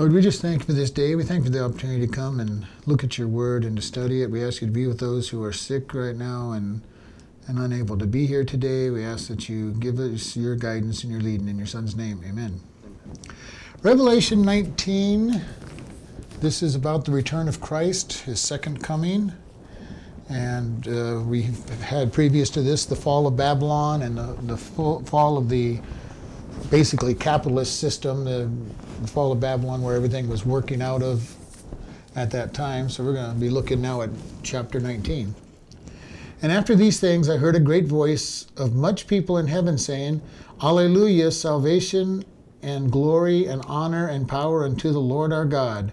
Lord, we just thank you for this day. We thank you for the opportunity to come and look at your word and to study it. We ask you to be with those who are sick right now and, and unable to be here today. We ask that you give us your guidance and your leading in your son's name. Amen. Revelation 19. This is about the return of Christ, his second coming. And uh, we had previous to this the fall of Babylon and the, the fall of the basically capitalist system, the, fall of Babylon, where everything was working out of at that time. So we're going to be looking now at chapter 19. And after these things, I heard a great voice of much people in heaven saying, Alleluia, salvation and glory and honor and power unto the Lord our God.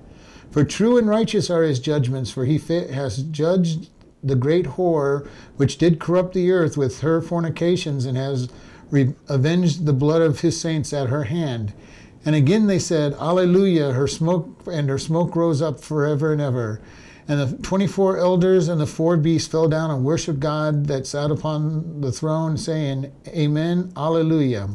For true and righteous are his judgments, for he has judged the great whore which did corrupt the earth with her fornications and has re- avenged the blood of his saints at her hand. And again they said, Alleluia, her smoke and her smoke rose up forever and ever. And the 24 elders and the four beasts fell down and worshiped God that sat upon the throne, saying, Amen, Alleluia.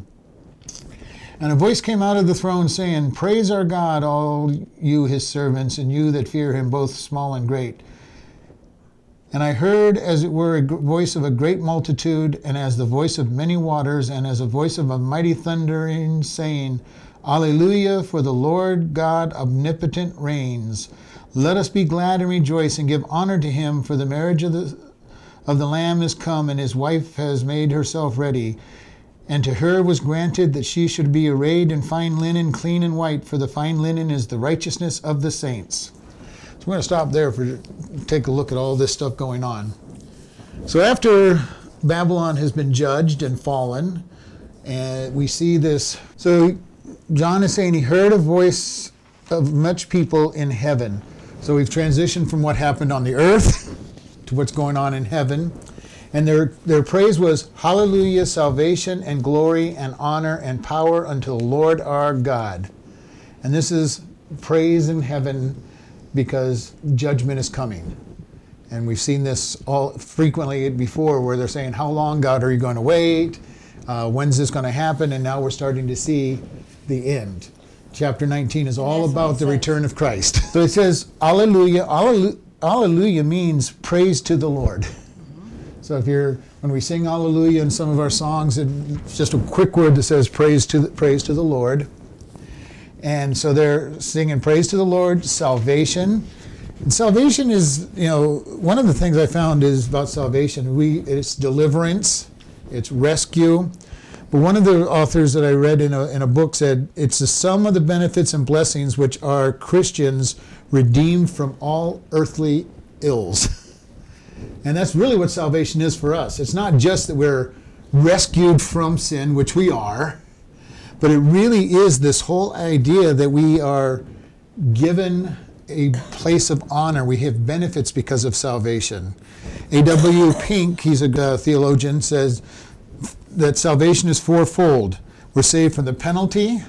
And a voice came out of the throne saying, Praise our God, all you his servants, and you that fear him, both small and great. And I heard, as it were, a voice of a great multitude, and as the voice of many waters, and as a voice of a mighty thundering, saying, Alleluia, for the Lord God omnipotent reigns. Let us be glad and rejoice and give honor to him, for the marriage of the, of the Lamb is come, and his wife has made herself ready. And to her was granted that she should be arrayed in fine linen, clean and white, for the fine linen is the righteousness of the saints. So we're going to stop there for take a look at all this stuff going on. So after Babylon has been judged and fallen, and we see this. So John is saying he heard a voice of much people in heaven. So we've transitioned from what happened on the earth to what's going on in heaven. And their, their praise was Hallelujah, salvation and glory and honor and power unto the Lord our God. And this is praise in heaven because judgment is coming. And we've seen this all frequently before where they're saying, How long, God, are you going to wait? Uh, when's this going to happen? And now we're starting to see the end. Chapter 19 is all about the return of Christ. So it says, Alleluia. Alleluia, alleluia means praise to the Lord. Mm-hmm. So if you're when we sing Alleluia in some of our songs, it's just a quick word that says praise to the, praise to the Lord. And so they're singing praise to the Lord, salvation. And salvation is, you know, one of the things I found is about salvation, we it's deliverance, it's rescue. But one of the authors that I read in a, in a book said it's the sum of the benefits and blessings which are Christians redeemed from all earthly ills. And that's really what salvation is for us. It's not just that we're rescued from sin, which we are, but it really is this whole idea that we are given a place of honor. We have benefits because of salvation. A.W. Pink, he's a uh, theologian, says that salvation is fourfold. We're saved from the penalty,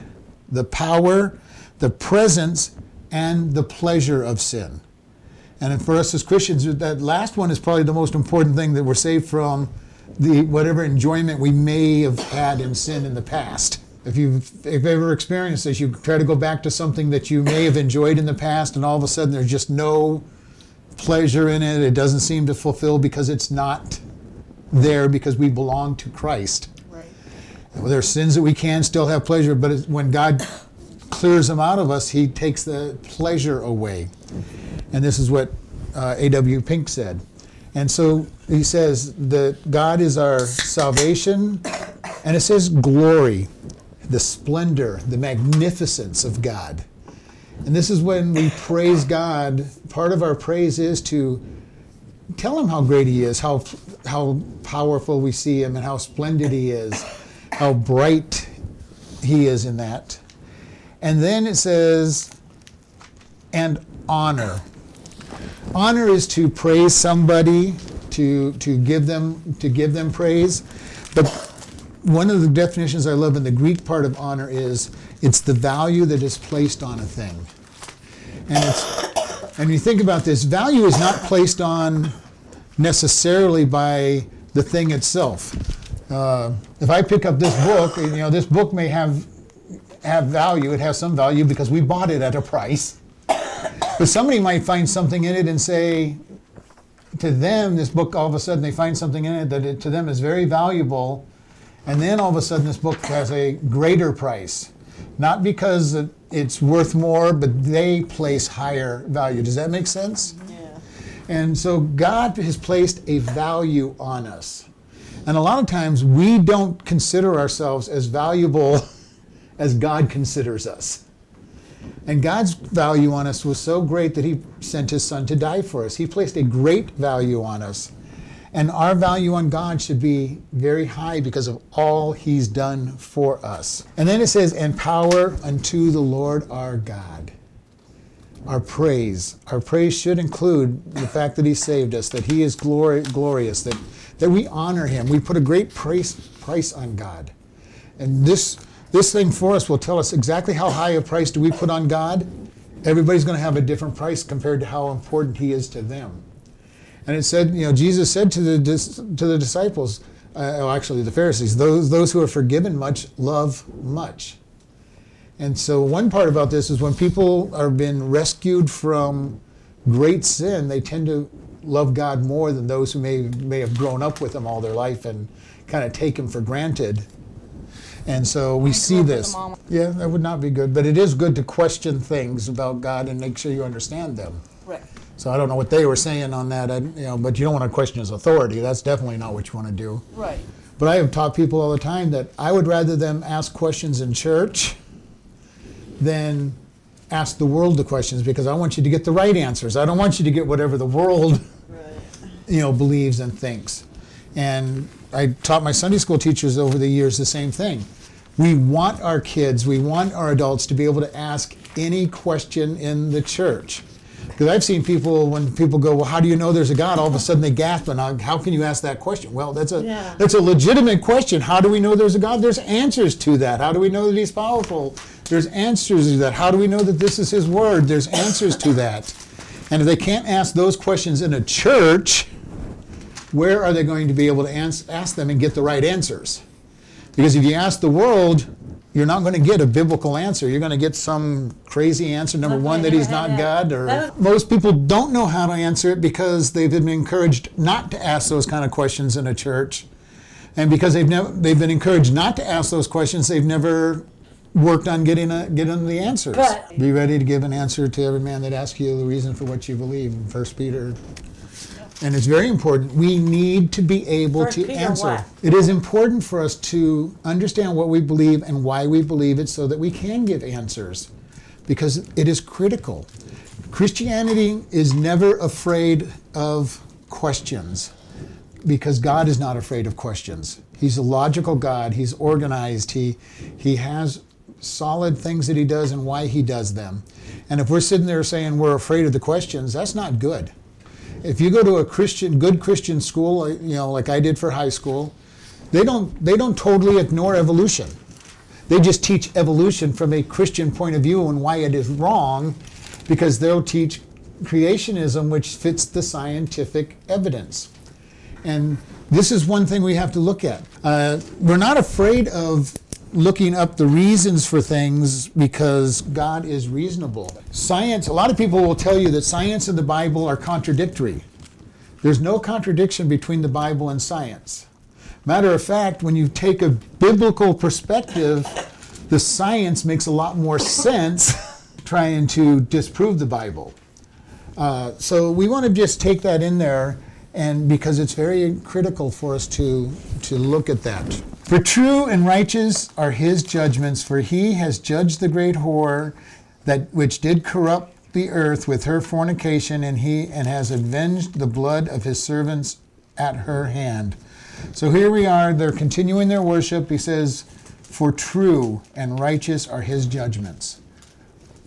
the power, the presence, and the pleasure of sin. And for us as Christians, that last one is probably the most important thing that we're saved from the whatever enjoyment we may have had in sin in the past. If you've, if you've ever experienced this, you try to go back to something that you may have enjoyed in the past, and all of a sudden there's just no pleasure in it. It doesn't seem to fulfill because it's not there because we belong to Christ. Right. Well, there are sins that we can still have pleasure, but when God clears them out of us, He takes the pleasure away. And this is what uh, A.W. Pink said. And so he says that God is our salvation, and it says glory the splendor, the magnificence of God. And this is when we praise God. Part of our praise is to tell him how great he is, how, how powerful we see him, and how splendid he is, how bright he is in that. And then it says, and honor. Honor is to praise somebody, to, to give them to give them praise. But one of the definitions I love in the Greek part of honor is it's the value that is placed on a thing. And it's and you think about this, value is not placed on necessarily by the thing itself. Uh, if I pick up this book, you know, this book may have have value. It has some value because we bought it at a price. But somebody might find something in it and say, to them, this book, all of a sudden, they find something in it that it, to them is very valuable. And then all of a sudden, this book has a greater price. Not because it's worth more, but they place higher value. Does that make sense? Yeah. And so God has placed a value on us. And a lot of times we don't consider ourselves as valuable as God considers us. And God's value on us was so great that He sent His Son to die for us. He placed a great value on us. And our value on God should be very high because of all He's done for us. And then it says, And power unto the Lord our God. Our praise. Our praise should include the fact that He saved us, that He is glory, glorious, that, that we honor Him. We put a great price, price on God. And this this thing for us will tell us exactly how high a price do we put on God. Everybody's going to have a different price compared to how important He is to them. And it said, you know, Jesus said to the to the disciples, uh, oh, actually the Pharisees, those those who are forgiven much love much. And so one part about this is when people are being rescued from great sin, they tend to love God more than those who may may have grown up with Him all their life and kind of take Him for granted. And so we see this. Yeah, that would not be good. But it is good to question things about God and make sure you understand them. Right. So I don't know what they were saying on that, I, you know, but you don't want to question his authority. That's definitely not what you want to do. Right. But I have taught people all the time that I would rather them ask questions in church than ask the world the questions because I want you to get the right answers. I don't want you to get whatever the world, Right. you know, believes and thinks. And I taught my Sunday school teachers over the years the same thing. We want our kids, we want our adults to be able to ask any question in the church. Because I've seen people when people go, well, how do you know there's a God? All of a sudden they gasp, and how can you ask that question? Well, that's a Yeah. that's a legitimate question. How do we know there's a God? There's answers to that. How do we know that He's powerful? There's answers to that. How do we know that this is His Word? There's answers to that. And if they can't ask those questions in a church, where are they going to be able to ans- ask them and get the right answers? Because if you ask the world, you're not going to get a biblical answer. You're going to get some crazy answer. Number Okay, one, that he's not. God. Or most people don't know how to answer it because they've been encouraged not to ask those kind of questions in a church, and because they've never they've been encouraged not to ask those questions, they've never worked on getting a, getting the answers. But- Be ready to give an answer to every man that asks you the reason for what you believe. in First Peter. And it's very important. We need to be able First to Peter answer. what? It is important for us to understand what we believe and why we believe it so that we can give answers because it is critical. Christianity is never afraid of questions because God is not afraid of questions. He's a logical God. He's organized. He he has solid things that he does and why he does them. And if we're sitting there saying we're afraid of the questions, that's not good. If you go to a Christian good Christian school, you know, like I did for high school, they don't they don't totally ignore evolution. They just teach evolution from a Christian point of view and why it is wrong because they'll teach creationism which fits the scientific evidence. And this is one thing we have to look at. Uh, we're not afraid of looking up the reasons for things because God is reasonable. Science, a lot of people will tell you that science and the Bible are contradictory. There's no contradiction between the Bible and science. Matter of fact, when you take a biblical perspective, the science makes a lot more sense trying to disprove the Bible. Uh, so we want to just take that in there, and because it's very critical for us to to look at that. For true and righteous are His judgments, for He has judged the great whore that which did corrupt the earth with her fornication, and He and has avenged the blood of His servants at her hand. So here we are. They're continuing their worship. He says, "For true and righteous are His judgments."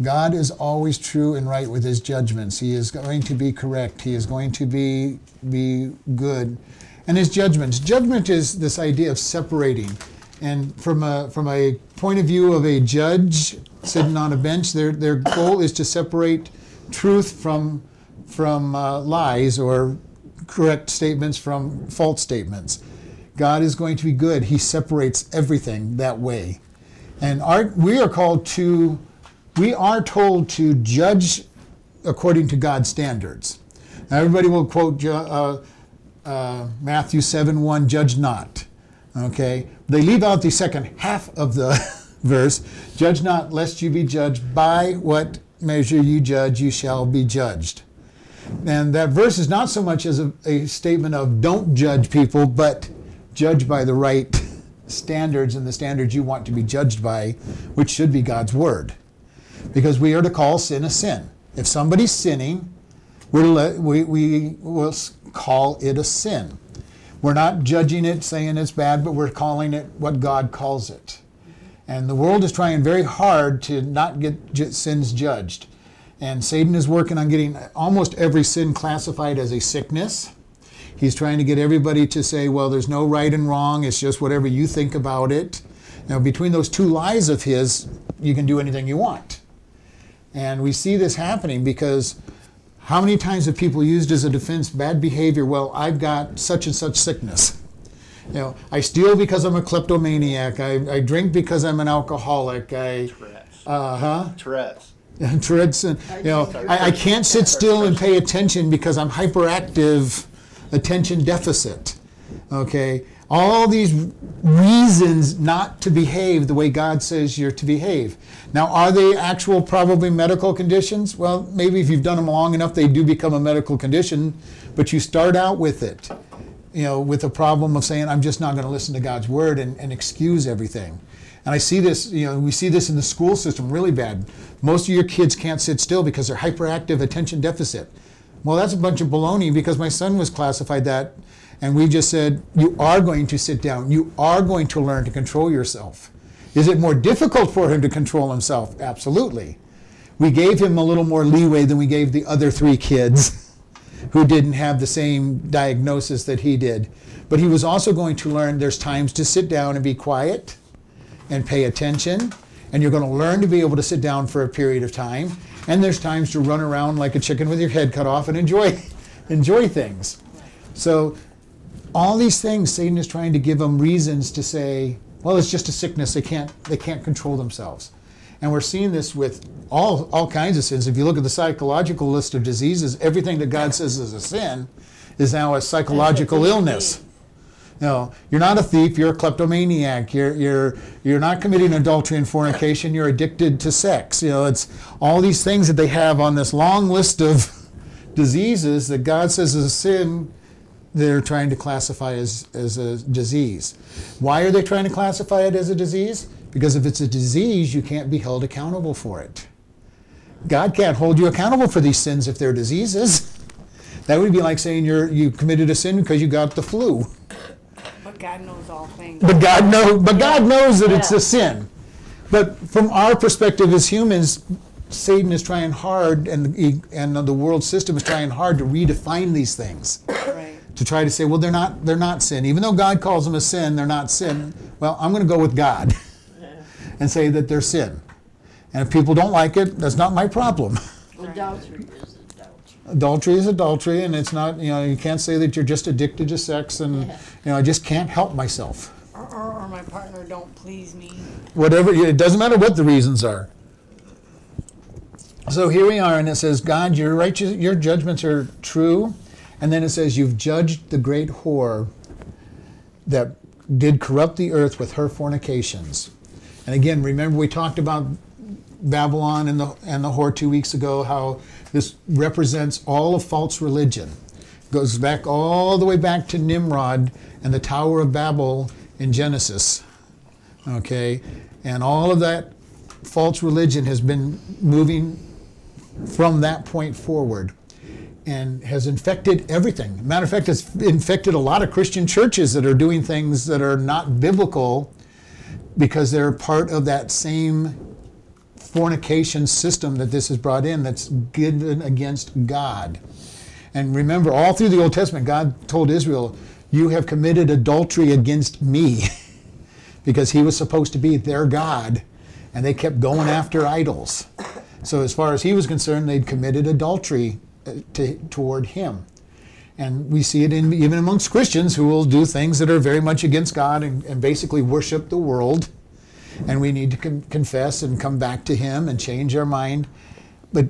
God is always true and right with his judgments. He is going to be correct. He is going to be be good. And his judgments. Judgment is this idea of separating. And from a from a point of view of a judge sitting on a bench, their their goal is to separate truth from from uh, lies or correct statements from false statements. God is going to be good. He separates everything that way. And our, we are called to, we are told to judge according to God's standards. Now, everybody will quote uh, uh, Matthew 7 1, judge not. Okay? They leave out the second half of the verse judge not, lest you be judged by what measure you judge, you shall be judged. And that verse is not so much as a, a statement of don't judge people, but judge by the right standards and the standards you want to be judged by, which should be God's word. Because we are to call sin a sin. If somebody's sinning, we're we, we will call it a sin. We're not judging it, saying it's bad, but we're calling it what God calls it. And the world is trying very hard to not get sins judged. And Satan is working on getting almost every sin classified as a sickness. He's trying to get everybody to say, well, there's no right and wrong, it's just whatever you think about it. Now, between those two lies of his, you can do anything you want. And we see this happening because how many times have people used as a defense bad behavior? Well, I've got such and such sickness. You know, I steal because I'm a kleptomaniac. I, I drink because I'm an alcoholic. I, Tourette's. uh huh. Tourette's. Tourette's. And, you know, I, I can't sit still and pay attention because I'm hyperactive, attention deficit. Okay, all these reasons not to behave the way God says you're to behave. Now, are they actual probably medical conditions? Well, maybe if you've done them long enough, they do become a medical condition, but you start out with it, you know, with a problem of saying, I'm just not going to listen to God's word and, and excuse everything. And I see this, you know, we see this in the school system really bad. Most of your kids can't sit still because they're hyperactive attention deficit. Well, that's a bunch of baloney because my son was classified that and we just said, You are going to sit down. You are going to learn to control yourself. Is it more difficult for him to control himself? Absolutely. We gave him a little more leeway than we gave the other three kids who didn't have the same diagnosis that he did. But he was also going to learn there's times to sit down and be quiet and pay attention. And you're going to learn to be able to sit down for a period of time. And there's times to run around like a chicken with your head cut off and enjoy, enjoy things. So all these things satan is trying to give them reasons to say well it's just a sickness. They can't they can't control themselves. And we're seeing this with all all kinds of sins. If you look at the psychological list of diseases everything that god says is a sin is now a psychological illness. you know, you're not a thief, you're a kleptomaniac, you're, you're, you're not committing adultery and fornication, you're addicted to sex. You know, it's all these things that they have on this long list of diseases that God says is a sin they're trying to classify as, as a disease. Why are they trying to classify it as a disease? Because if it's a disease, you can't be held accountable for it. God can't hold you accountable for these sins if they're diseases. That would be like saying you're you committed a sin because you got the flu. But God knows all things. But God knows but God knows that it's a sin. But from our perspective as humans, Satan is trying hard and and the world system is trying hard to redefine these things. Right to try to say, well, they're not they're not sin. Even though God calls them a sin, they're not sin. Well, I'm going to go with God and say that they're sin. And if people don't like it, that's not my problem. Adultery is adultery. Adultery is adultery, and it's not you know you can't say that you're just addicted to sex and you know I just can't help myself. Or, or, or my partner don't please me. Whatever it doesn't matter what the reasons are. So here we are, and it says, God, your righteous, your judgments are true and then it says, You've judged the great whore that did corrupt the earth with her fornications. And again, remember we talked about Babylon and the, and the whore two weeks ago, how this represents all of false religion. Goes back all the way back to Nimrod and the Tower of Babel in Genesis. Okay? And all of that false religion has been moving from that point forward and has infected everything. Matter of fact, it's infected a lot of Christian churches that are doing things that are not biblical because they're part of that same fornication system that this has brought in that's given against God. And remember, all through the Old Testament, God told Israel, You have committed adultery against me because he was supposed to be their God, and they kept going after idols. So, as far as he was concerned, they'd committed adultery to, toward Him. And we see it in, even amongst Christians who will do things that are very much against God and, and basically worship the world. and we need to con- confess and come back to Him and change our mind. But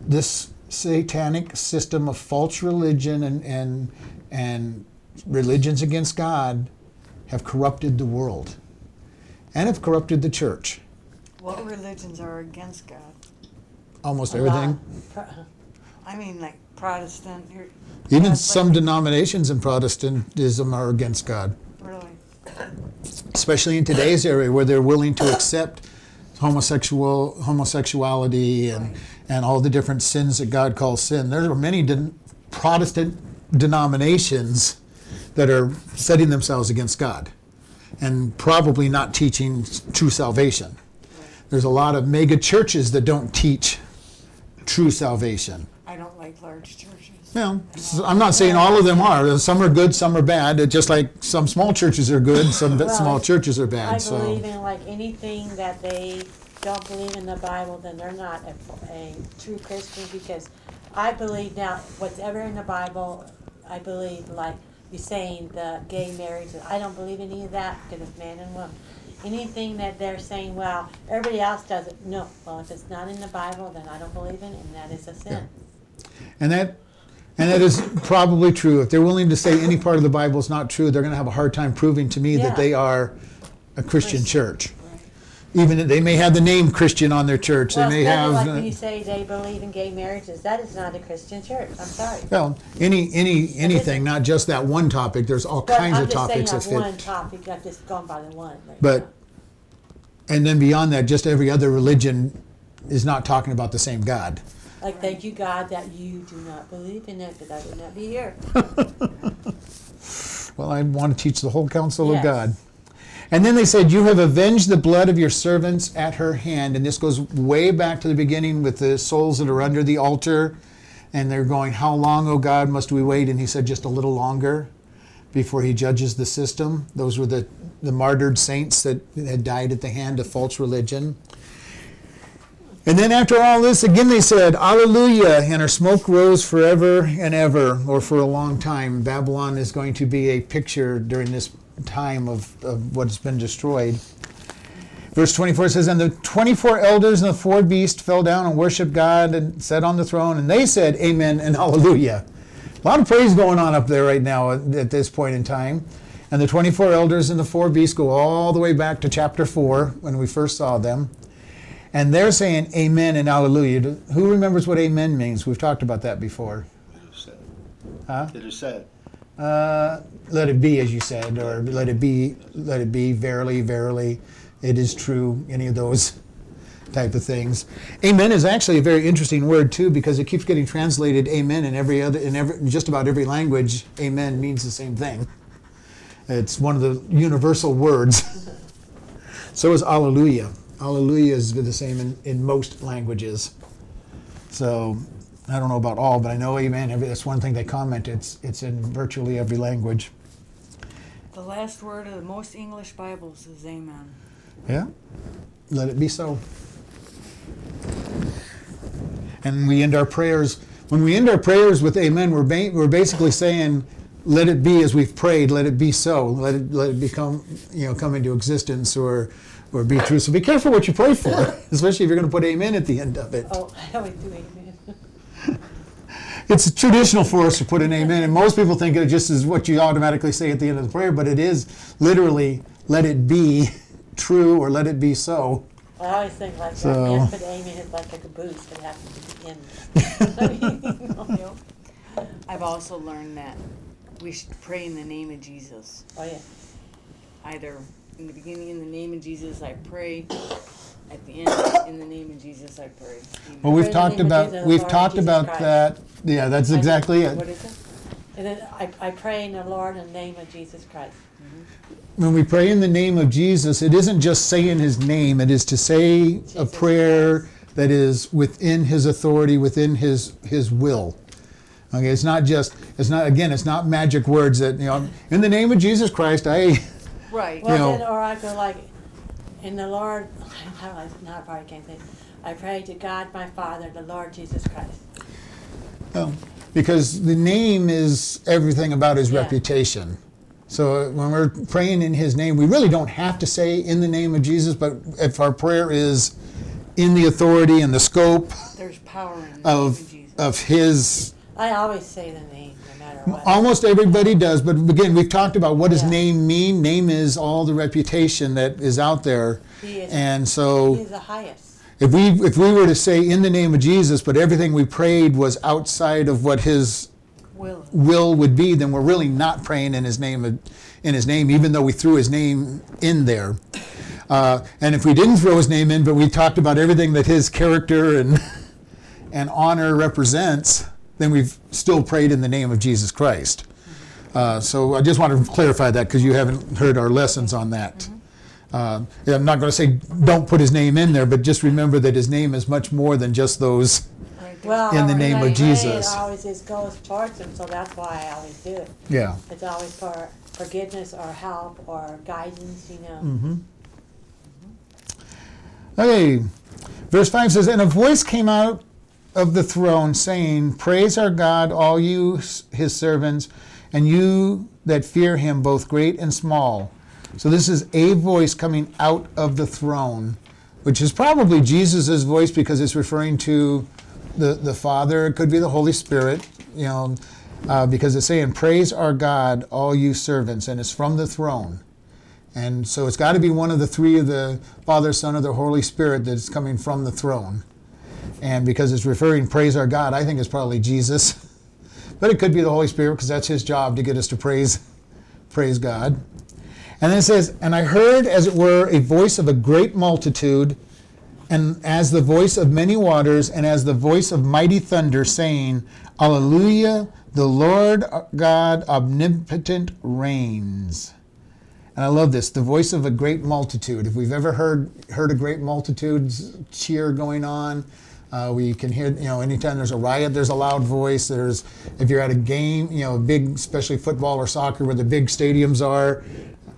this satanic system of false religion and, and, and religions against God have corrupted the world and have corrupted the church. What religions are against God? Almost A everything. lot. I mean, like Protestant, you're, Even Catholic, some denominations in Protestantism are against God, Really? especially in today's area where they're willing to accept homosexual homosexuality and, and all the different sins that God calls sin. There are many den- Protestant denominations that are setting themselves against God and probably not teaching true salvation. There's a lot of mega churches that don't teach true salvation. Like large churches. Well, s- I'm not saying all of them are. Some are good, some are bad. It's just like some small churches are good, some Well, small churches are bad. I bad. believe in like anything that they don't believe in the Bible, then they're not a, a true Christian because I believe now whatever in the Bible, I believe like you're saying the gay marriage. I don't believe any of that because it's man and woman. Anything that they're saying, well, everybody else does it. No, well, if it's not in the Bible, then I don't believe in it, and that is a sin. And that, and that is probably true. If they're willing to say any part of the Bible is not true, they're going to have a hard time proving to me Yeah. that they are a Christian church. Even if they may have the name Christian on their church, Well, they may have. like uh, when you say they believe in gay marriages. That is not a Christian church. I'm sorry. well, any any anything, not just that one topic. There's all But kinds I'm of just saying topics that of fit. one topic, I've just gone by the one. right But now. and then beyond that, just every other religion is not talking about the same God. Like, thank you, God, that you do not believe in it, because I would not be here. Well, I want to teach the whole counsel of Yes. God. And then they said, You have avenged the blood of your servants at her hand. And this goes way back to the beginning with the souls that are under the altar. And they're going, How long, O God, must we wait? And he said, Just a little longer before he judges the system. Those were the, the martyred saints that had died at the hand of false religion. And then after all this, again they said, Alleluia, and her smoke rose forever and ever, or for a long time. Babylon is going to be a picture during this time of, of what has been destroyed. Verse 24 says, And the 24 elders and the four beasts fell down and worshiped God and sat on the throne, and they said, Amen and Hallelujah. A lot of praise going on up there right now at, at this point in time. And the 24 elders and the four beasts go all the way back to chapter 4 when we first saw them. And they're saying amen and hallelujah. Who remembers what amen means? We've talked about that before. It is said. Huh? It is said. Uh, let it be, as you said, or let it be, let it be, verily, verily, it is true, any of those type of things. Amen is actually a very interesting word too because it keeps getting translated amen in every other in every just about every language amen means the same thing. It's one of the universal words. so is alleluia. Alleluia is the same in, in most languages. So I don't know about all, but I know amen. Every, that's one thing they comment. It's it's in virtually every language. The last word of the most English Bibles is amen. Yeah. Let it be so. And we end our prayers. When we end our prayers with amen, we're, ba- we're basically saying, let it be as we've prayed, let it be so. Let it, let it become, you know, come into existence or, or be true. So be careful what you pray for, especially if you're going to put amen at the end of it. Oh, I always do amen. It's traditional for us to put an amen, and most people think it just is what you automatically say at the end of the prayer, but it is literally, let it be true or let it be so. I always think like, So- so, yeah, but amen is like a caboose, it has to be in. You know? I've also learned that we should pray in the name of Jesus. Oh, yeah. Either in the beginning, in the name of Jesus, I pray. At the end, in the name of Jesus, I pray. Amen. Well, we've Pray in the talked about Jesus, we've Lord talked Jesus about Christ. that. Yeah, that's exactly What it. is it? And then I, I pray in the Lord in the name of Jesus Christ. Mm-hmm. When we pray in the name of Jesus, it isn't just saying His name; it is to say a Jesus prayer that is within His authority, within His His will. Okay, it's not just it's not again it's not magic words that you know in the name of Jesus Christ I Right. Well, know- then, or I go like, in the Lord, how do I, now I probably can't think. I pray to God my Father, the Lord Jesus Christ. well, because the name is everything about His Yeah. reputation. So uh, when we're praying in His name, we really don't have to say in the name of Jesus, but if our prayer is in the authority and the scope There's power in the name of of Jesus. of His, I always say the name, no matter what. almost everybody does. But again, we've talked about what does Yeah. name mean. Name is all the reputation that is out there, He is, and so. he is the highest. If we if we were to say in the name of Jesus, but everything we prayed was outside of what His Will. will would be, then we're really not praying in His name. In His name, even though we threw His name in there. Uh, and if we didn't throw His name in, but we talked about everything that His character and and honor represents, then we've still prayed in the name of Jesus Christ. Uh, so I just want to clarify that because you haven't heard our lessons on that. Uh, yeah, I'm not going to say don't put his name in there, but just remember that his name is much more than just those. Well, In the name I of pray, Jesus. It always just goes towards him, so that's why I always do it. Yeah. It's always for forgiveness or help or guidance, you know. Mm-hmm. Okay, verse 5 says, And a voice came out of the throne saying, Praise our God, all you his servants, and you that fear him, both great and small. So this is a voice coming out of the throne, which is probably Jesus' voice because it's referring to the, the Father. It could be the Holy Spirit, you know, uh, because it's saying, Praise our God, all you servants, and it's from the throne. And so it's got to be one of the three of the Father, Son, or the Holy Spirit that's coming from the throne. And because it's referring, praise our God, I think it's probably Jesus. But it could be the Holy Spirit because that's his job to get us to praise, praise God. And then it says, And I heard, as it were, a voice of a great multitude, and as the voice of many waters, and as the voice of mighty thunder, saying, Alleluia, the Lord God omnipotent reigns. And I love this, the voice of a great multitude. If we've ever heard heard a great multitude's cheer going on, uh, we can hear, you know, anytime there's a riot, there's a loud voice. There's, if you're at a game, you know, big, especially football or soccer where the big stadiums are,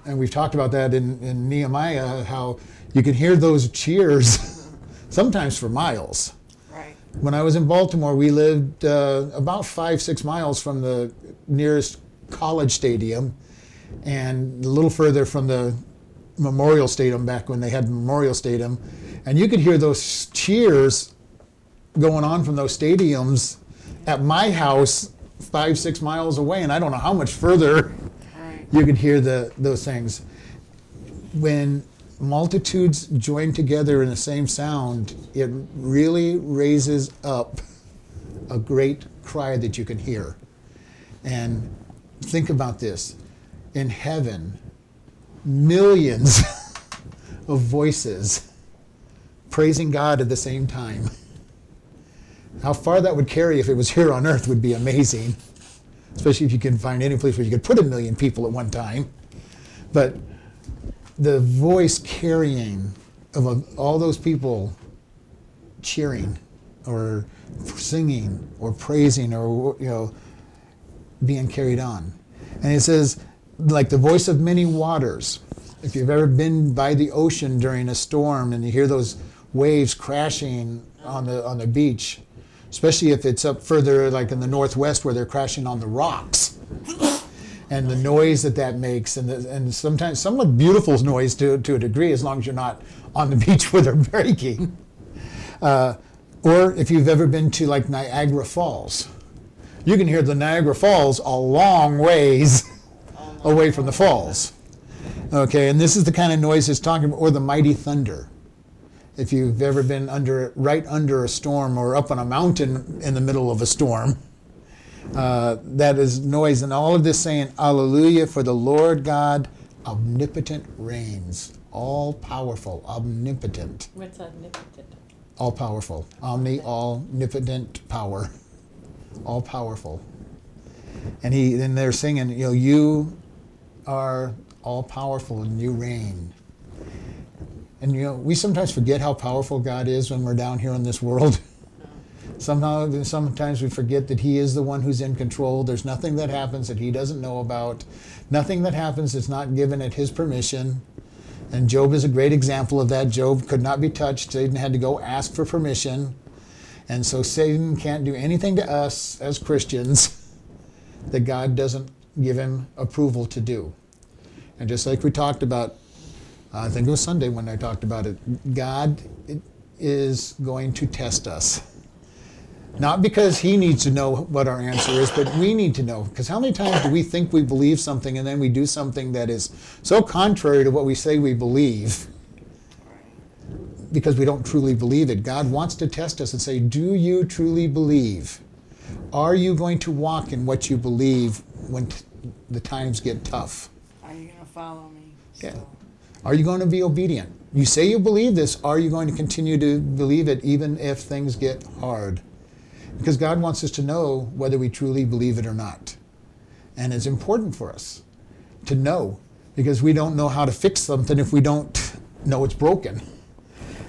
and we've talked about that in, in Nehemiah, how you can hear those cheers sometimes for miles. Right. When I was in Baltimore, we lived uh, about five, six miles from the nearest college stadium and a little further from the Memorial Stadium back when they had Memorial Stadium. And you could hear those cheers going on from those stadiums at my house five, six miles away. And I don't know how much further Right. you could hear the, those things. When multitudes join together in the same sound, it really raises up a great cry that you can hear. And think about this in heaven, millions of voices praising God at the same time. How far that would carry if it was here on earth would be amazing, especially if you can find any place where you could put a million people at one time. But the voice carrying of all those people cheering or singing or praising or you know being carried on. And it says like the voice of many waters. If you've ever been by the ocean during a storm and you hear those waves crashing on the on the beach especially if it's up further like in the northwest where they're crashing on the rocks and the noise that that makes, and the, and sometimes somewhat beautiful noise to to a degree, as long as you're not on the beach where they're breaking. Uh, or if you've ever been to like Niagara Falls, you can hear the Niagara Falls a long ways away from the falls. Okay, and this is the kind of noise it's talking about, or the mighty thunder. If you've ever been under right under a storm or up on a mountain in the middle of a storm, uh, that is noise, and all of this saying, Alleluia, for the Lord God omnipotent reigns, all powerful, omnipotent, What's omnipotent? all powerful, omni, all omnipotent power, all powerful. And he, and they're singing, you know, you are all powerful and you reign. And you know, we sometimes forget how powerful God is when we're down here in this world. Somehow, sometimes we forget that He is the one who's in control. There's nothing that happens that He doesn't know about. Nothing that happens that's not given at His permission. And Job is a great example of that. Job could not be touched. Satan had to go ask for permission. And so Satan can't do anything to us as Christians that God doesn't give him approval to do. And just like we talked about, Uh, I think it was Sunday when I talked about it, God is going to test us. Not because he needs to know what our answer is, but we need to know. Because how many times do we think we believe something and then we do something that is so contrary to what we say we believe because we don't truly believe it? God wants to test us and say, Do you truly believe? Are you going to walk in what you believe when t- the times get tough? Are you gonna follow me? Yeah. Are you going to be obedient? You say you believe this. Are you going to continue to believe it even if things get hard? Because God wants us to know whether we truly believe it or not. And it's important for us to know because we don't know how to fix something if we don't know it's broken.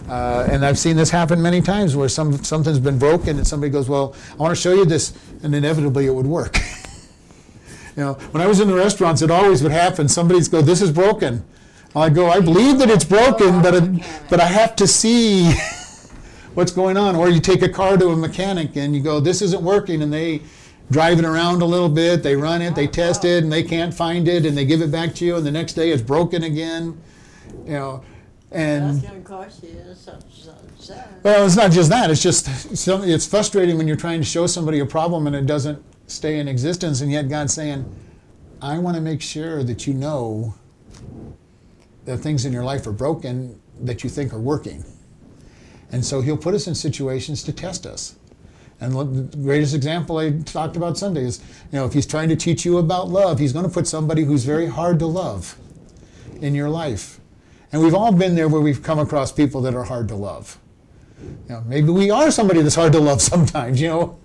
Uh, and I've seen this happen many times where some, something's been broken and somebody goes, Well, I want to show you this, and inevitably it would work. you know, when I was in the restaurants, it always would happen. Somebody's go, This is broken. I go, I believe that it's broken, but, it, but I have to see what's going on. Or you take a car to a mechanic and you go, This isn't working, and they drive it around a little bit, they run it, they test it, and they can't find it, and they give it back to you, and the next day it's broken again. You know, and well, it's not just that. It's just some- it's frustrating when you're trying to show somebody a problem and it doesn't stay in existence, and yet God's saying, "I want to make sure that you know that things in your life are broken that you think are working." And so He'll put us in situations to test us. And the greatest example I talked about Sunday is, you know, if He's trying to teach you about love, He's going to put somebody who's very hard to love in your life. And we've all been there where we've come across people that are hard to love. You know, maybe we are somebody that's hard to love sometimes, you know.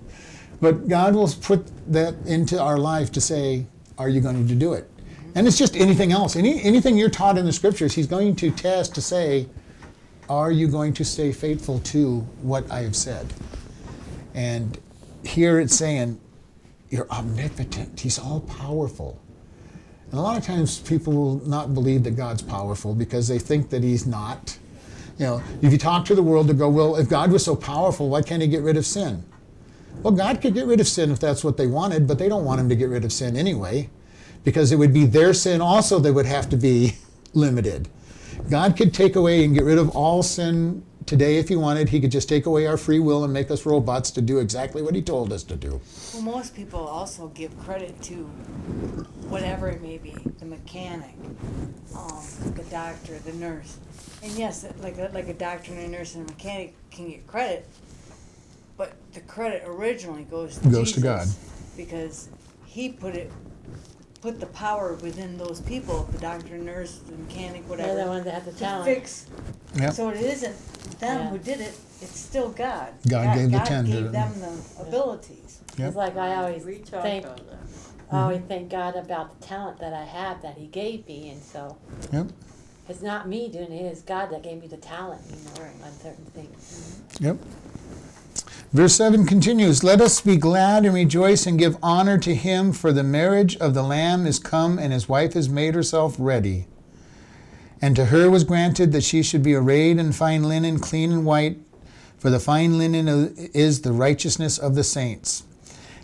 But God will put that into our life to say, are you going to do it? And it's just anything else. Any, anything you're taught in the scriptures, He's going to test to say, are you going to stay faithful to what I have said? And here it's saying, you're omnipotent. He's all powerful. And a lot of times people will not believe that God's powerful because they think that He's not. You know, if you talk to the world, they go, well, if God was so powerful, why can't He get rid of sin? Well, God could get rid of sin if that's what they wanted, but they don't want Him to get rid of sin anyway because it would be their sin also that would have to be limited. God could take away and get rid of all sin today if He wanted. He could just take away our free will and make us robots to do exactly what He told us to do. well, most people also give credit to whatever it may be, the mechanic, um, the doctor, the nurse. And yes, like a, like a doctor and a nurse and a mechanic can get credit, but the credit originally goes to Goes to God. because He put it, put the power within those people, the doctor, nurse, the mechanic, whatever. They're the ones that have the to talent. fix. Yep. So it isn't them Yeah. who did it; it's still God. God gave the God ten to gave them. them the abilities. Yep. It's like I always We talked think, about that. I always mm-hmm. thank God about the talent that I have that He gave me, and so Yep. it's not me doing it; it's God that gave me the talent, you know, Right. on certain things. Yep. Verse 7 continues Let us be glad and rejoice and give honor to him, for the marriage of the Lamb is come, and his wife has made herself ready. And to her was granted that she should be arrayed in fine linen, clean and white, for the fine linen is the righteousness of the saints.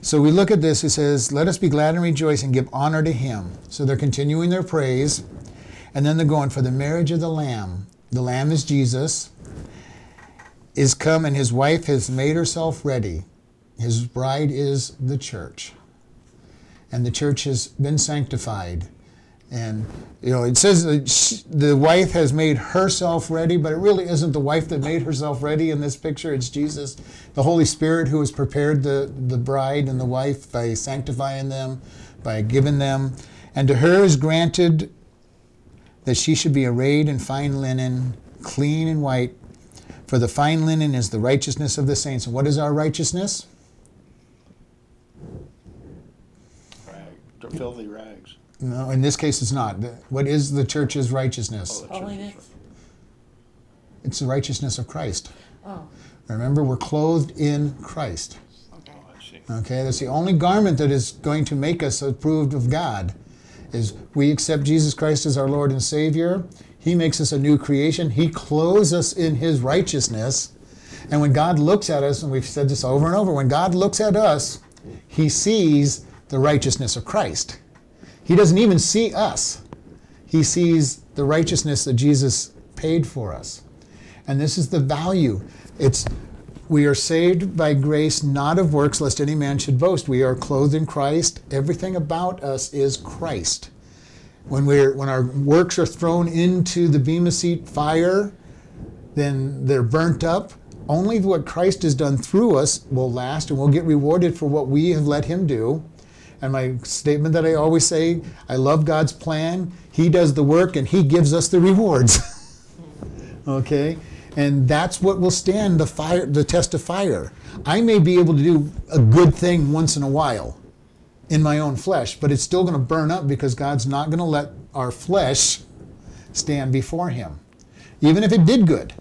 So we look at this, it says, Let us be glad and rejoice and give honor to him. So they're continuing their praise, and then they're going for the marriage of the Lamb. The Lamb is Jesus is come and his wife has made herself ready. His bride is the church. And the church has been sanctified. And, you know, it says that sh the wife has made herself ready, but it really isn't the wife that made herself ready in this picture. It's Jesus, the Holy Spirit, who has prepared the, the bride and the wife by sanctifying them, by giving them. And to her is granted that she should be arrayed in fine linen, clean and white, for the fine linen is the righteousness of the saints. And what is our righteousness? Rag, filthy rags. No, in this case, it's not. What is the church's righteousness? Oh, the church Holiness. It's the righteousness of Christ. Oh, Remember, we're clothed in Christ. Okay. Oh, Okay, that's the only garment that is going to make us approved of God. Is we accept Jesus Christ as our Lord and Savior. He makes us a new creation. He clothes us in His righteousness. And when God looks at us, and we've said this over and over, when God looks at us, He sees the righteousness of Christ. He doesn't even see us. He sees the righteousness that Jesus paid for us. And this is the value. It's we are saved by grace, not of works, lest any man should boast. We are clothed in Christ. Everything about us is Christ. When we're when our works are thrown into the bema seat fire, then they're burnt up. Only what Christ has done through us will last, and we'll get rewarded for what we have let Him do. And my statement that I always say I love God's plan. He does the work, and He gives us the rewards. okay? And that's what will stand the fire, the test of fire. I may be able to do a good thing once in a while in my own flesh, but it's still going to burn up because God's not going to let our flesh stand before Him, even if it did good.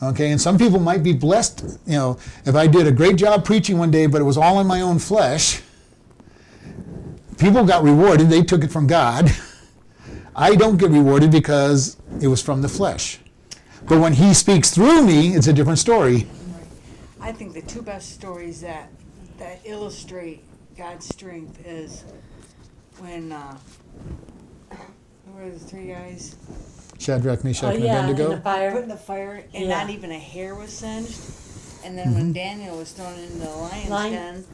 Okay, and some people might be blessed, you know, if I did a great job preaching one day, but it was all in my own flesh. People got rewarded, they took it from God. I don't get rewarded because it was from the flesh. But when He speaks through me, it's a different story. I think the two best stories that that illustrate God's strength is when uh, who were the three guys Shadrach, Oh, Meshach, and yeah, in the fire. put in the fire and Yeah. not even a hair was singed. And then when Daniel was thrown into the lion's Lion- den,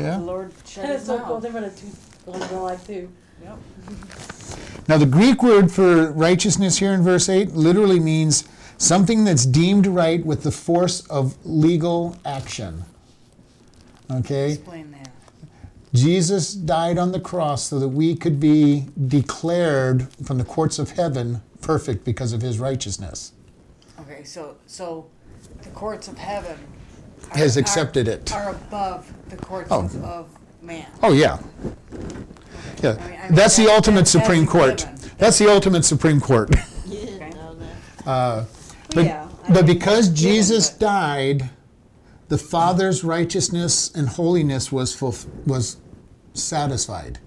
Yeah. the Lord shut That is his so mouth. cool. They run a two, one in real too. Yep. Now, the Greek word for righteousness here in verse 8 literally means something that's deemed right with the force of legal action. Okay? Explain that. Jesus died on the cross so that we could be declared from the courts of heaven perfect because of his righteousness. Okay, so so the courts of heaven are- Has are- accepted it. Are above the courts Oh. of, of man. Oh, yeah. Yeah. I mean- I mean, That's the ultimate that- Supreme that's Court. given. That's the ultimate Supreme Court. You didn't know that. Uh, But, yeah, I but mean, because that's given, Jesus but- died, the Father's righteousness and holiness was fulf- was satisfied.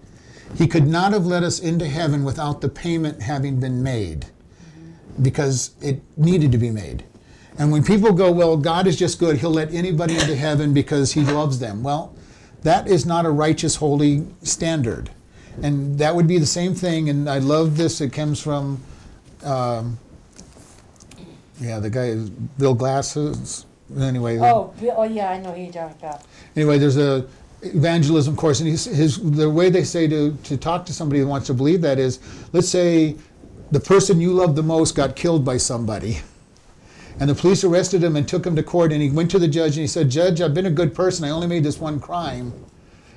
He could not have let us into heaven without the payment having been made, because it needed to be made. And when people go, well, God is just good; He'll let anybody into heaven because He loves them. Well, that is not a righteous, holy standard. And that would be the same thing. And I love this. It comes from. Um, yeah, the guy, Bill Glass's. Anyway, Oh, Bill- oh yeah, I know who you're talking about. anyway, there's a evangelism course, and he's, his the way they say to to talk to somebody who wants to believe that is, let's say, the person you love the most got killed by somebody, and the police arrested him and took him to court, and he went to the judge and he said, Judge, I've been a good person. I only made this one crime,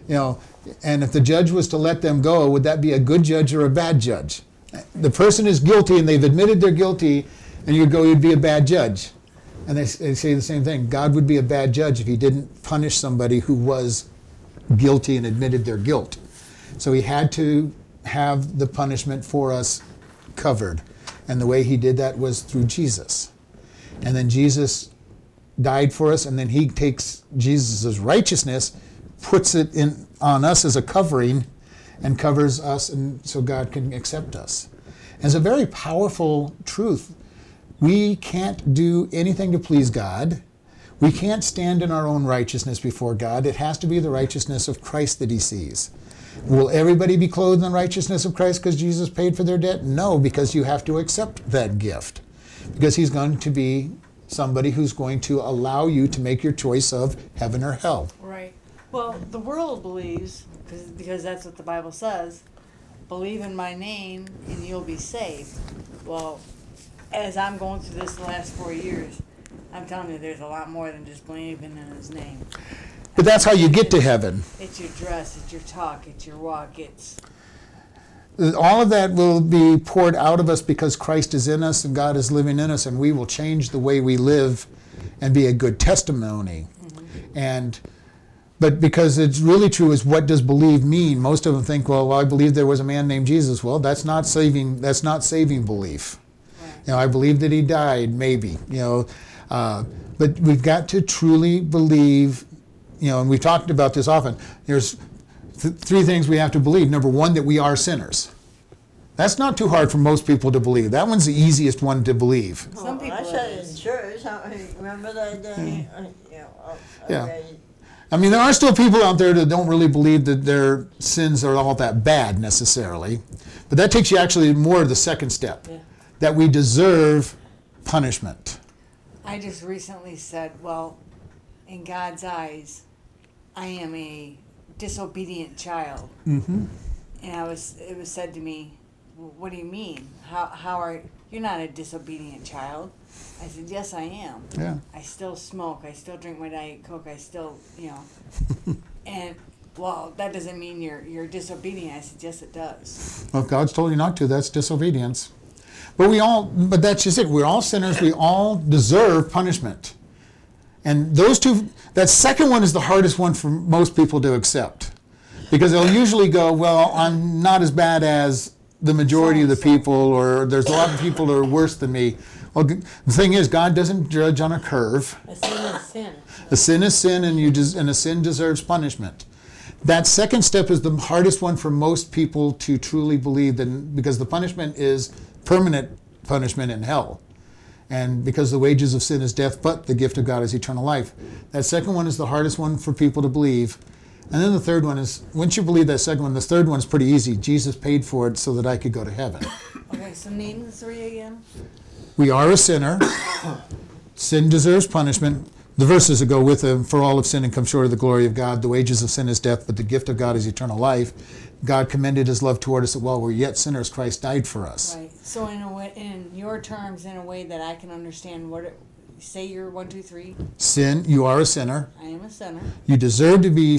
you know, and if the judge was to let them go, would that be a good judge or a bad judge? The person is guilty, and they've admitted they're guilty, and you'd go, you'd be a bad judge. And they, they say the same thing. God would be a bad judge if he didn't punish somebody who was guilty and admitted their guilt. So he had to have the punishment for us covered. And the way he did that was through Jesus. And then Jesus died for us, and then he takes Jesus' righteousness, puts it in on us as a covering, and covers us, and so God can accept us. And it's a very powerful truth. We can't do anything to please God. We can't stand in our own righteousness before God. It has to be the righteousness of Christ that He sees. Will everybody be clothed in the righteousness of Christ because Jesus paid for their debt? No, because you have to accept that gift. Because He's going to be somebody who's going to allow you to make your choice of heaven or hell. Right. Well, the world believes, cause, that's what the Bible says, believe in my name and you'll be saved. Well, as I'm going through this last four years, I'm telling you, there's a lot more than just believing in his name. But that's how you get to heaven. It's your dress, it's your talk, it's your walk, it's all of that will be poured out of us because Christ is in us and God is living in us, and we will change the way we live and be a good testimony. Mm-hmm. And but because it's really true is what does believe mean? Most of them think, well, I believe there was a man named Jesus. Well, that's not saving. That's not saving belief. You know, I believe that he died, maybe. You know, uh, but we've got to truly believe. You know, and we've talked about this often. There's th- three things we have to believe. Number one, that we are sinners. That's not too hard for most people to believe. That one's the easiest one to believe. Some Well, I people said it in church, I- remember that day? You know, uh, Yeah. I mean, there are still people out there that don't really believe that their sins are all that bad necessarily. But that takes you actually more to the second step Yeah. that we deserve punishment. I just recently said, well, in God's eyes, I am a disobedient child. Mm-hmm. And I was, it was said to me, "Well, what do you mean? How, how are, you're not a disobedient child. I said, yes, I am. Yeah. I still smoke. I still drink my Diet Coke. I still, you know. and, well, that doesn't mean you're, you're disobedient. I said, yes, it does. Well, if God's told you not to, that's disobedience. But we all, but that's just it. We're all sinners. We all deserve punishment. And those two, that second one is the hardest one for most people to accept. Because they'll usually go, well, I'm not as bad as the majority of the people, or there's a lot of people that are worse than me. Well, the thing is, God doesn't judge on a curve. A sin is sin. A sin is sin, and you des- and a sin deserves punishment. That second step is the hardest one for most people to truly believe, that, because the punishment is permanent punishment in hell, and because the wages of sin is death, but the gift of God is eternal life. That second one is the hardest one for people to believe. And then the third one is once you believe that second one, the third one is pretty easy. Jesus paid for it so that I could go to heaven. Okay, so name the three again. We are a sinner. Sin deserves punishment. The verses that go with them, for all of sin and come short of the glory of God. The wages of sin is death, but the gift of God is eternal life. God commended his love toward us that while we're yet sinners, Christ died for us. Right. So in a way, in your terms, in a way that I can understand what it, say you're one, two, three. Sin, you are a sinner. I am a sinner. You deserve to be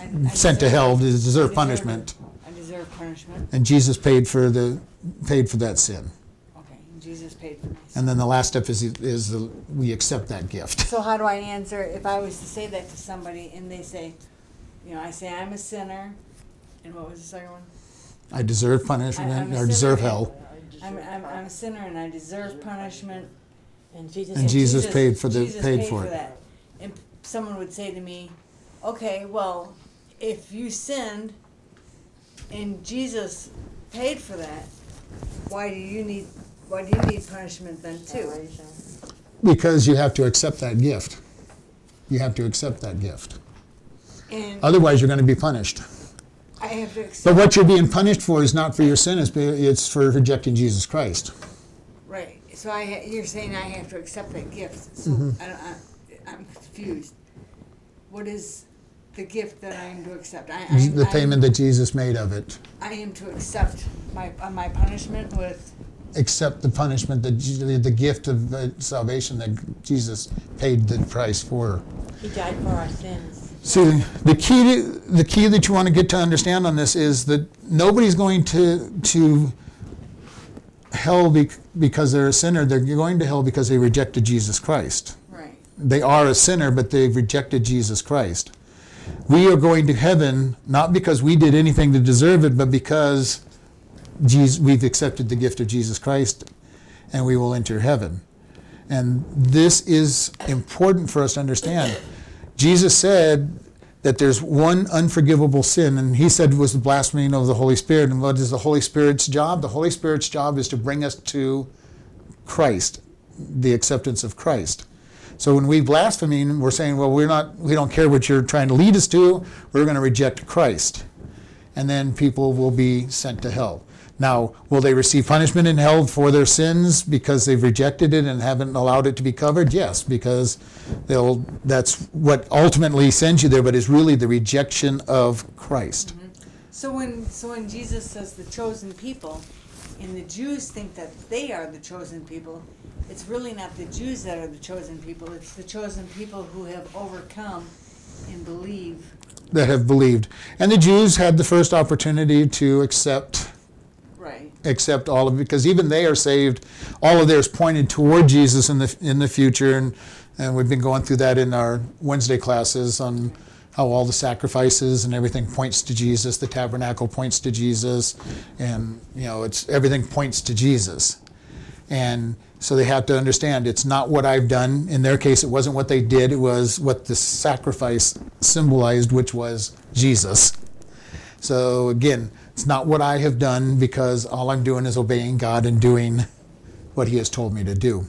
I- I sent to deserve- hell, to I deserve deserve punishment. I deserve punishment. And Jesus paid for the paid for that sin. Okay, Jesus paid for me. And then the last step is is the, we accept that gift. So how do I answer if I was to say that to somebody and they say, you know, I say I'm a sinner, and what was the second one? I deserve I- I'm punishment a or deserve sinner. hell. I'm, I'm, I'm a sinner and I deserve punishment. And Jesus And said, Jesus paid for the- Jesus paid for it. that. And someone would say to me, okay, well, if you sinned and Jesus paid for that, why do you need why do you need punishment then too? salvation. Because you have to accept that gift. You have to accept that gift. And Otherwise, you're going to be punished. I have to accept But what you're being punished for is not for your sin, it's, it's for rejecting Jesus Christ. right. So I ha- you're saying I have to accept that gift. So Mm-hmm. I don't, I, I'm confused. What is the gift that I am to accept? I, I, The I- payment that Jesus made of it. I am to accept my uh, my punishment with Accept the punishment, that Je- the gift of uh, salvation that Jesus paid the price for. He died for our sins. See, the key, to, the key that you want to get to understand on this is that nobody's going to to hell bec because they're a sinner. They're going to hell because they rejected Jesus Christ. right. They are a sinner, but they've rejected Jesus Christ. We are going to heaven not because we did anything to deserve it, but because Jesus, we've accepted the gift of Jesus Christ, and we will enter heaven. And this is important for us to understand. Jesus said that there's one unforgivable sin, and he said it was the blaspheming of the Holy Spirit. And what is the Holy Spirit's job? The Holy Spirit's job is to bring us to Christ, the acceptance of Christ. So when we blaspheme, we're saying, well, we're not, we don't care what you're trying to lead us to. We're going to reject Christ, and then people will be sent to hell. Now, will they receive punishment in hell for their sins because they've rejected it and haven't allowed it to be covered? Yes, because they'll. That's what ultimately sends you there, but it's really the rejection of Christ. Mm-hmm. So when so when Jesus says the chosen people, and the Jews think that they are the chosen people, it's really not the Jews that are the chosen people. It's the chosen people who have overcome and believe. That have believed, and the Jews had the first opportunity to accept. Accept all of it because even they are saved. All of theirs pointed toward Jesus in the in the future, and and we've been going through that in our Wednesday classes on how all the sacrifices and everything points to Jesus. The tabernacle points to Jesus, and you know it's everything points to Jesus, and so they have to understand it's not what I've done. In their case, it wasn't what they did; it was what the sacrifice symbolized, which was Jesus. So again, it's not what I have done because all I'm doing is obeying God and doing what He has told me to do.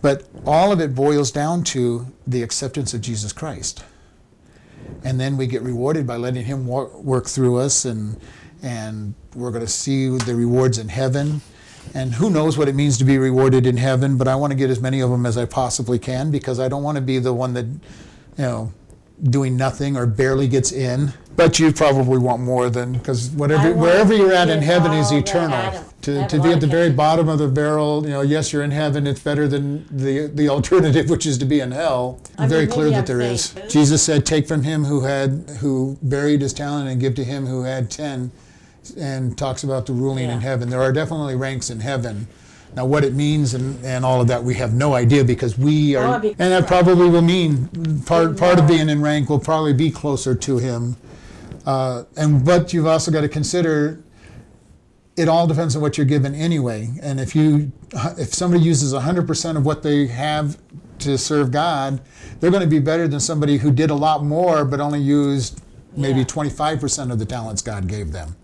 But all of it boils down to the acceptance of Jesus Christ. and then we get rewarded by letting Him work through us, and and we're going to see the rewards in heaven. And who knows what it means to be rewarded in heaven? But I want to get as many of them as I possibly can because I don't want to be the one that, you know, doing nothing or barely gets in. But you probably want more than because whatever want wherever you're at in heaven is all that eternal. Adam- To, to be at the very bottom of the barrel, you know, yes, you're in heaven. It's better than the the alternative, which is to be in hell. I mean, very maybe clear that I'm there is. saying- Jesus said, "Take from him who had who buried his talent, and give to him who had ten, and talks about the ruling in Yeah. heaven. There are definitely ranks in heaven. Now, what it means and, and all of that, we have no idea because we are, be- and that probably will mean part part of being in rank will probably be closer to him. Uh, and but you've also got to consider it all depends on what you're given anyway. And if you if somebody uses 100% of what they have to serve God, they're going to be better than somebody who did a lot more but only used maybe Yeah. 25% of the talents God gave them.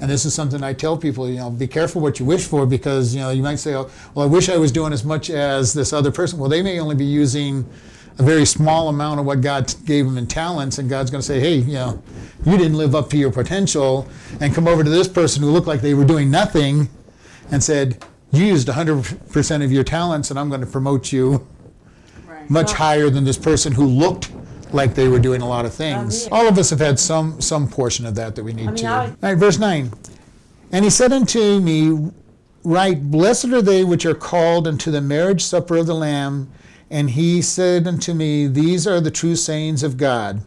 And this is something I tell people, you know, be careful what you wish for because, you know, you might say, oh, well, I wish I was doing as much as this other person. Well, they may only be using a very small amount of what God gave them in talents, and God's going to say, hey, you know, you didn't live up to your potential, and come over to this person who looked like they were doing nothing and said, you used 100% of your talents, and I'm going to promote you Right. much higher than this person who looked like they were doing a lot of things. All of us have had some some portion of that that we need mean, to. I All right, verse nine. And he said unto me, Right, blessed are they which are called unto the marriage supper of the Lamb. And he said unto me, These are the true sayings of God.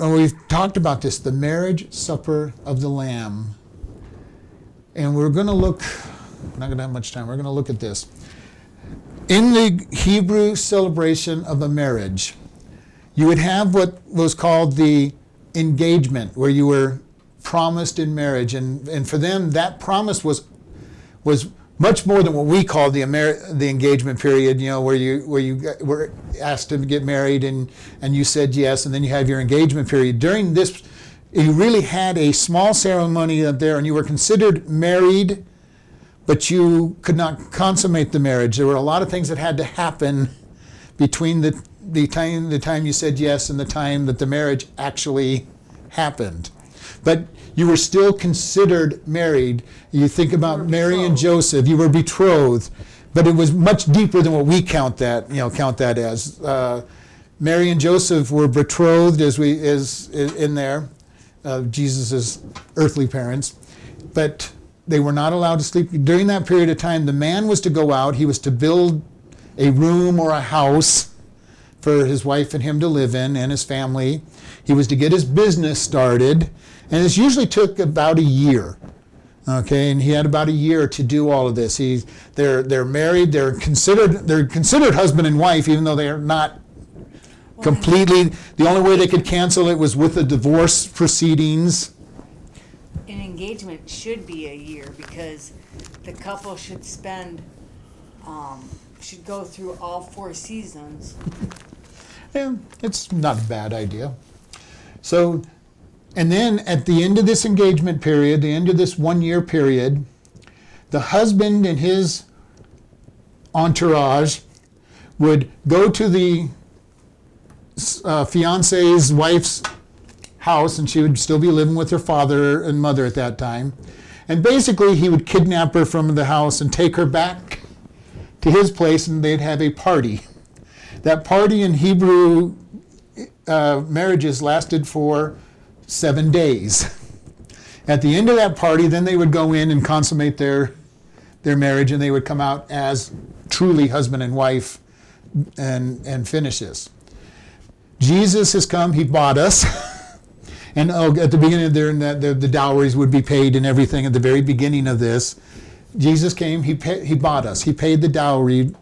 And we've talked about this, the marriage supper of the Lamb. And we're going to look, we're not going to have much time, we're going to look at this. In the Hebrew celebration of a marriage, you would have what was called the engagement, where you were promised in marriage. And, and for them, that promise was, was much more than what we call the, the engagement period, you know, where you, where you were asked to get married and, and you said yes, and then you have your engagement period. During this, you really had a small ceremony up there, and you were considered married but you could not consummate the marriage. There were a lot of things that had to happen between the, the time the time you said yes and the time that the marriage actually happened. But you were still considered married. You think about Mary and Joseph. You were betrothed, but it was much deeper than what we count that. You know, count that as. Uh, Mary and Joseph were betrothed, as we is in there, uh, Jesus's earthly parents, but they were not allowed to sleep during that period of time. The man was to go out. He was to build a room or a house for his wife and him to live in and his family. He was to get his business started, and this usually took about a year. Okay, and he had about a year to do all of this. He, they're they're married. They're considered they're considered husband and wife, even though they are not completely. The only way they could cancel it was with the divorce proceedings. An engagement should be a year because the couple should spend, um, should go through all four seasons. Yeah, it's not a bad idea. So, and then at the end of this engagement period, the end of this one year period, the husband and his entourage would go to the uh, fiance's wife's house, and she would still be living with her father and mother at that time. And basically, he would kidnap her from the house and take her back to his place, and they'd have a party. That party in Hebrew uh, marriages lasted for seven days. At the end of that party, then they would go in and consummate their their marriage, and they would come out as truly husband and wife, and and finish this. Jesus has come; He bought us, and oh, at the beginning of there, the, the, the dowries would be paid and everything. At the very beginning of this, Jesus came; He pay, He bought us. He paid the dowry,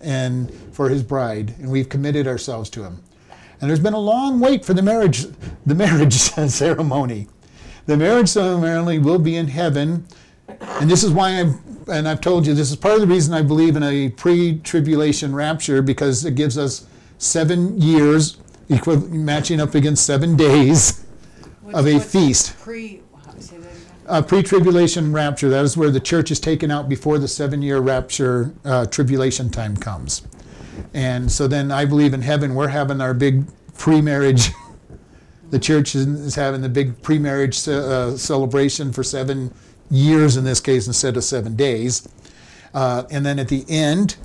and for His bride, and we've committed ourselves to Him. And there's been a long wait for the marriage, the marriage ceremony. The marriage ceremony will be in heaven, and this is why I'm, and I've told you, this is part of the reason I believe in a pre-tribulation rapture because it gives us seven years, equi- matching up against seven days of a feast. Pre, how- say that again? A pre-tribulation rapture. That is where the church is taken out before the seven-year rapture uh, tribulation time comes. And so then I believe in heaven we're having our big pre-marriage The church is, having the big pre-marriage uh, celebration for seven years in this case instead of seven days. Uh, and then at the end,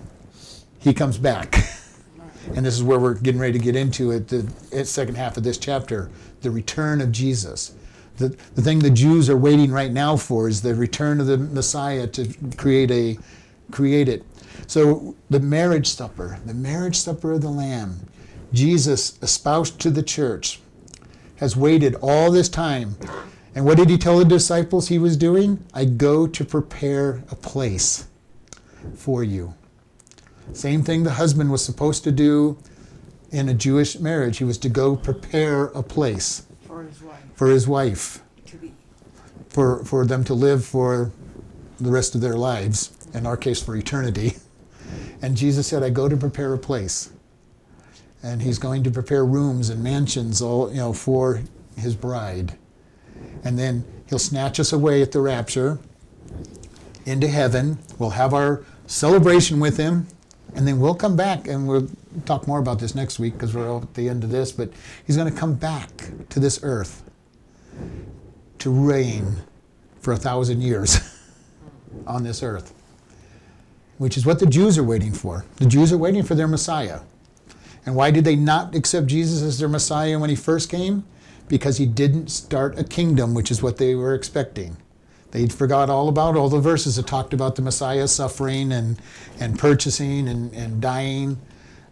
he comes back. And this is where we're getting ready to get into it, the second half of this chapter, the return of Jesus. The, the thing the Jews are waiting right now for is the return of the Messiah to create a create it. So the marriage supper, the marriage supper of the Lamb, Jesus espoused to the church, has waited all this time. And what did he tell the disciples he was doing? I go to prepare a place for you. Same thing the husband was supposed to do in a Jewish marriage. He was to go prepare a place For his wife for his wife, for, for them to live for the rest of their lives, in our case, for eternity. And Jesus said, I go to prepare a place. And he's going to prepare rooms and mansions all, you know, for his bride. And then he'll snatch us away at the rapture into heaven. We'll have our celebration with him. And then we'll come back and we'll talk more about this next week because we're at the end of this. But he's going to come back to this earth to reign for a thousand years on this earth, which is what the Jews are waiting for. The Jews are waiting for their Messiah. And why did they not accept Jesus as their Messiah when he first came? Because he didn't start a kingdom, which is what they were expecting. They forgot all about all the verses that talked about the Messiah suffering and, and purchasing and, and dying.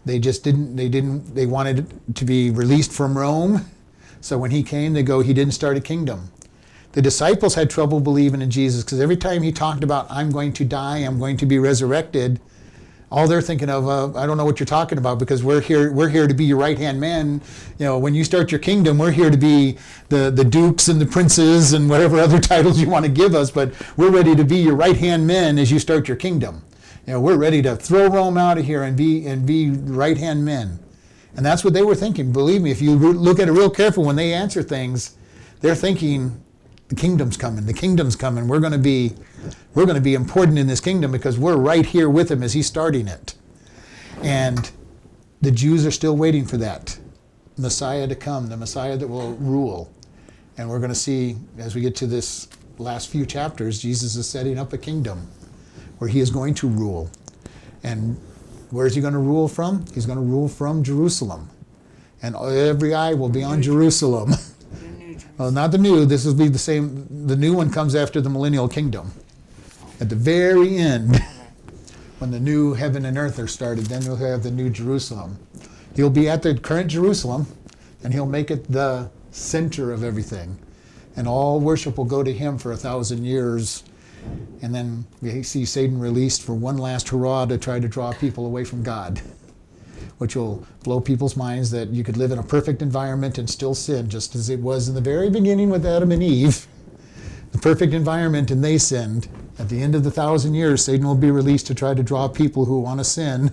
They just didn't, they didn't, they wanted to be released from Rome. So when he came, they go, he didn't start a kingdom. The disciples had trouble believing in Jesus because every time he talked about, I'm going to die, I'm going to be resurrected, all they're thinking of, uh, I don't know what you're talking about because we're here, we're here to be your right hand man. You know, when you start your kingdom, we're here to be the, the dukes and the princes and whatever other titles you want to give us, but we're ready to be your right hand men as you start your kingdom. You know, we're ready to throw Rome out of here and be and be right hand men. And that's what they were thinking. Believe me, if you look at it real careful when they answer things, they're thinking the kingdom's coming. The kingdom's coming. We're going to be we're going to be important in this kingdom because we're right here with him as he's starting it. And the Jews are still waiting for that Messiah to come, the Messiah that will rule. And we're going to see as we get to this last few chapters, Jesus is setting up a kingdom where he is going to rule. And where is he going to rule from? He's going to rule from Jerusalem. And every eye will be on Jerusalem. Well, not the new. This will be the same. The new one comes after the millennial kingdom. At the very end, when the new heaven and earth are started, then we'll have the new Jerusalem. He'll be at the current Jerusalem, and he'll make it the center of everything. And all worship will go to him for a thousand years. And then we see Satan released for one last hurrah to try to draw people away from God, which will blow people's minds that you could live in a perfect environment and still sin, just as it was in the very beginning with Adam and Eve. The perfect environment, and they sinned. At the end of the thousand years, Satan will be released to try to draw people who want to sin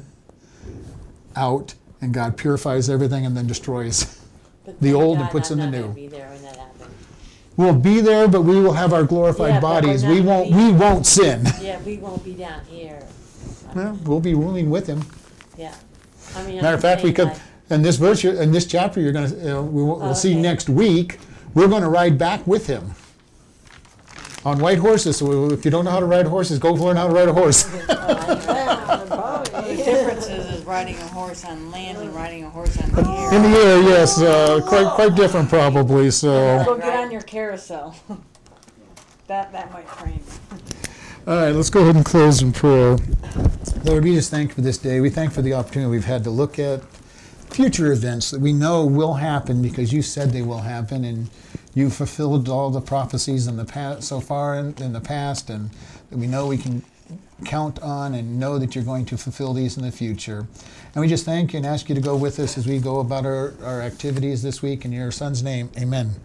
out, and God purifies everything and then destroys. But The old and puts I'm in the new. Be there when that happens. We'll be there, but we will have our glorified Yeah, bodies. We won't. We won't sin. Yeah, we won't be down here. Well, we'll be ruling with him. Yeah. I mean, Matter of fact, we saying, could. In this verse, in this chapter, you're going to. Uh, we will, we'll see Okay. next week. We're going to ride back with him on white horses. So if you don't know how to ride horses, go learn how to ride a horse. The difference is, is riding a horse on land and riding a horse on the air. In the air, yes, uh, quite quite different probably. So, Go get on your carousel. That, that might train. All right, let's go ahead and close in prayer. Lord, we just thank you for this day. We thank you for the opportunity we've had to look at future events that we know will happen because you said they will happen, and you fulfilled all the prophecies in the past so far in, in the past, and that we know we can count on and know that you're going to fulfill these in the future. And we just thank you and ask you to go with us as we go about our, our activities this week in your son's name. Amen.